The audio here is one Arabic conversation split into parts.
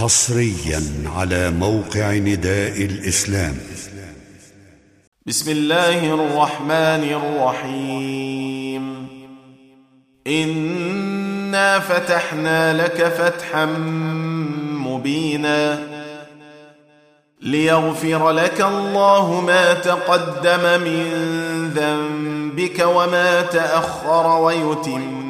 حصريا على موقع نداء الإسلام. بسم الله الرحمن الرحيم. إنا فتحنا لك فتحا مبينا ليغفر لك الله ما تقدم من ذنبك وما تأخر ويتم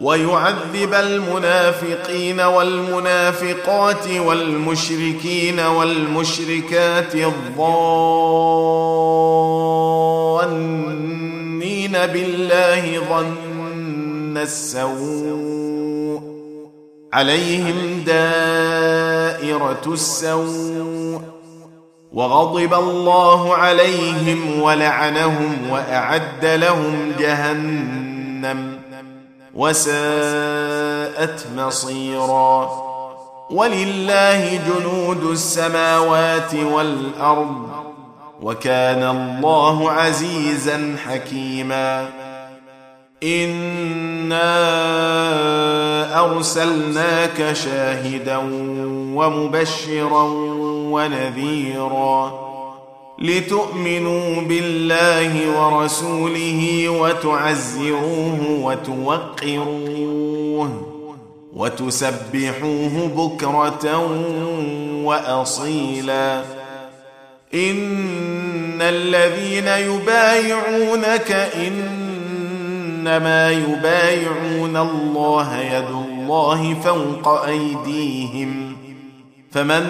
ويعذب المنافقين والمنافقات والمشركين والمشركات الظانين بالله ظن السوء عليهم دائرة السوء وغضب الله عليهم ولعنهم وأعد لهم جهنم وساءت مصيرا. ولله جنود السماوات والأرض وكان الله عزيزا حكيما. إنا أرسلناك شاهدا ومبشرا ونذيرا. لتؤمنوا بالله ورسوله وتعزروه وتوقروه وتسبحوه بكرة وأصيلا. إن الذين يبايعونك إنما يبايعون الله يد الله فوق أيديهم. فمن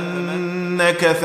نكث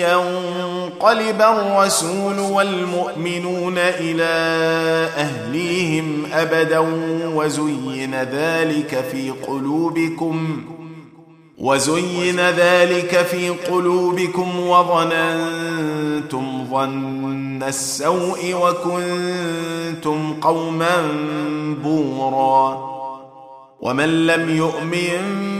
ينقلب الرسول والمؤمنون إلى أهليهم أبدا وزين ذلك في قلوبكم وزين ذلك في قلوبكم وظننتم ظن السوء وكنتم قوما بورا. ومن لم يؤمن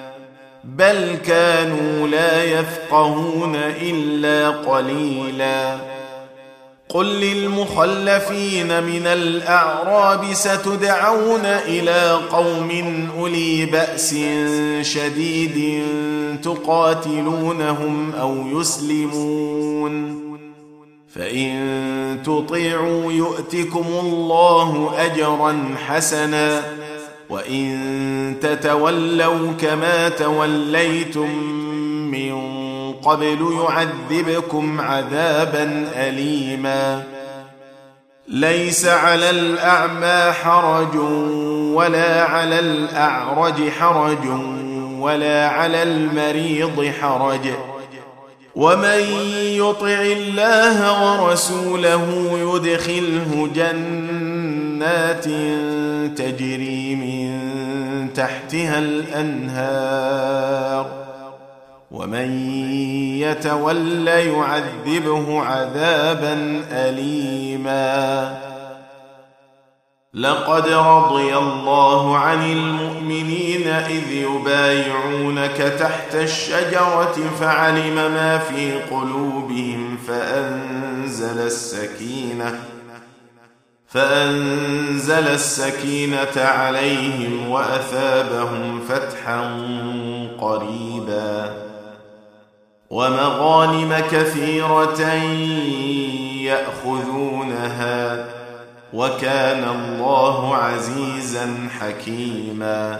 بل كانوا لا يفقهون إلا قليلا. قل للمخلفين من الأعراب ستدعون إلى قوم أولي بأس شديد تقاتلونهم أو يسلمون. فإن تطيعوا يؤتكم الله أجرا حسنا. وان تتولوا كما توليتم من قبل يعذبكم عذابا اليما ليس على الاعمى حرج ولا على الاعرج حرج ولا على المريض حرج ومن يطع الله ورسوله يدخله جنات تجري من تحتها الأنهار. ومن يتول يعذبه عذابا اليما. لقد رضي الله عن المؤمنين إذ يبايعونك تحت الشجرة فعلم ما في قلوبهم فأنزل السكينة. فأنزل السكينة عليهم وأثابهم فتحا قريبا. ومغانم كثيرة يأخذونها وكان الله عزيزا حكيما.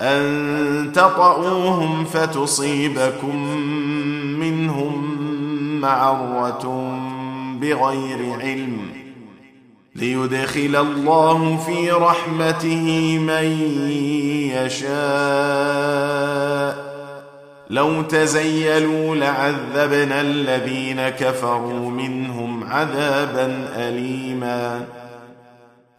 أن تطؤوهم فتصيبكم منهم معرة بغير علم ليدخل الله في رحمته من يشاء. لو تزيلوا لعذبنا الذين كفروا منهم عذابا أليماً.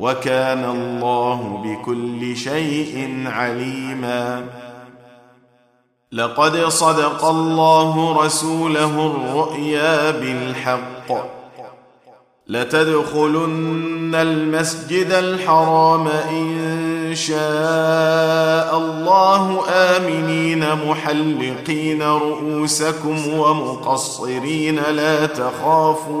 وكان الله بكل شيء عليما. لقد صدق الله رسوله الرؤيا بالحق. لتدخلن المسجد الحرام إن شاء الله آمنين محلقين رؤوسكم ومقصرين لا تخافون.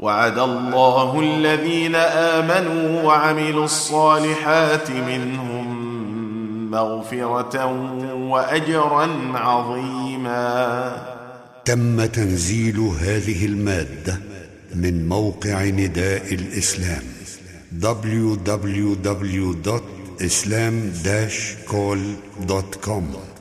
وعد الله الذين آمنوا وعملوا الصالحات منهم مغفرة وأجرا عظيما. تم تنزيل هذه المادة من موقع نداء الإسلام www.islam-call.com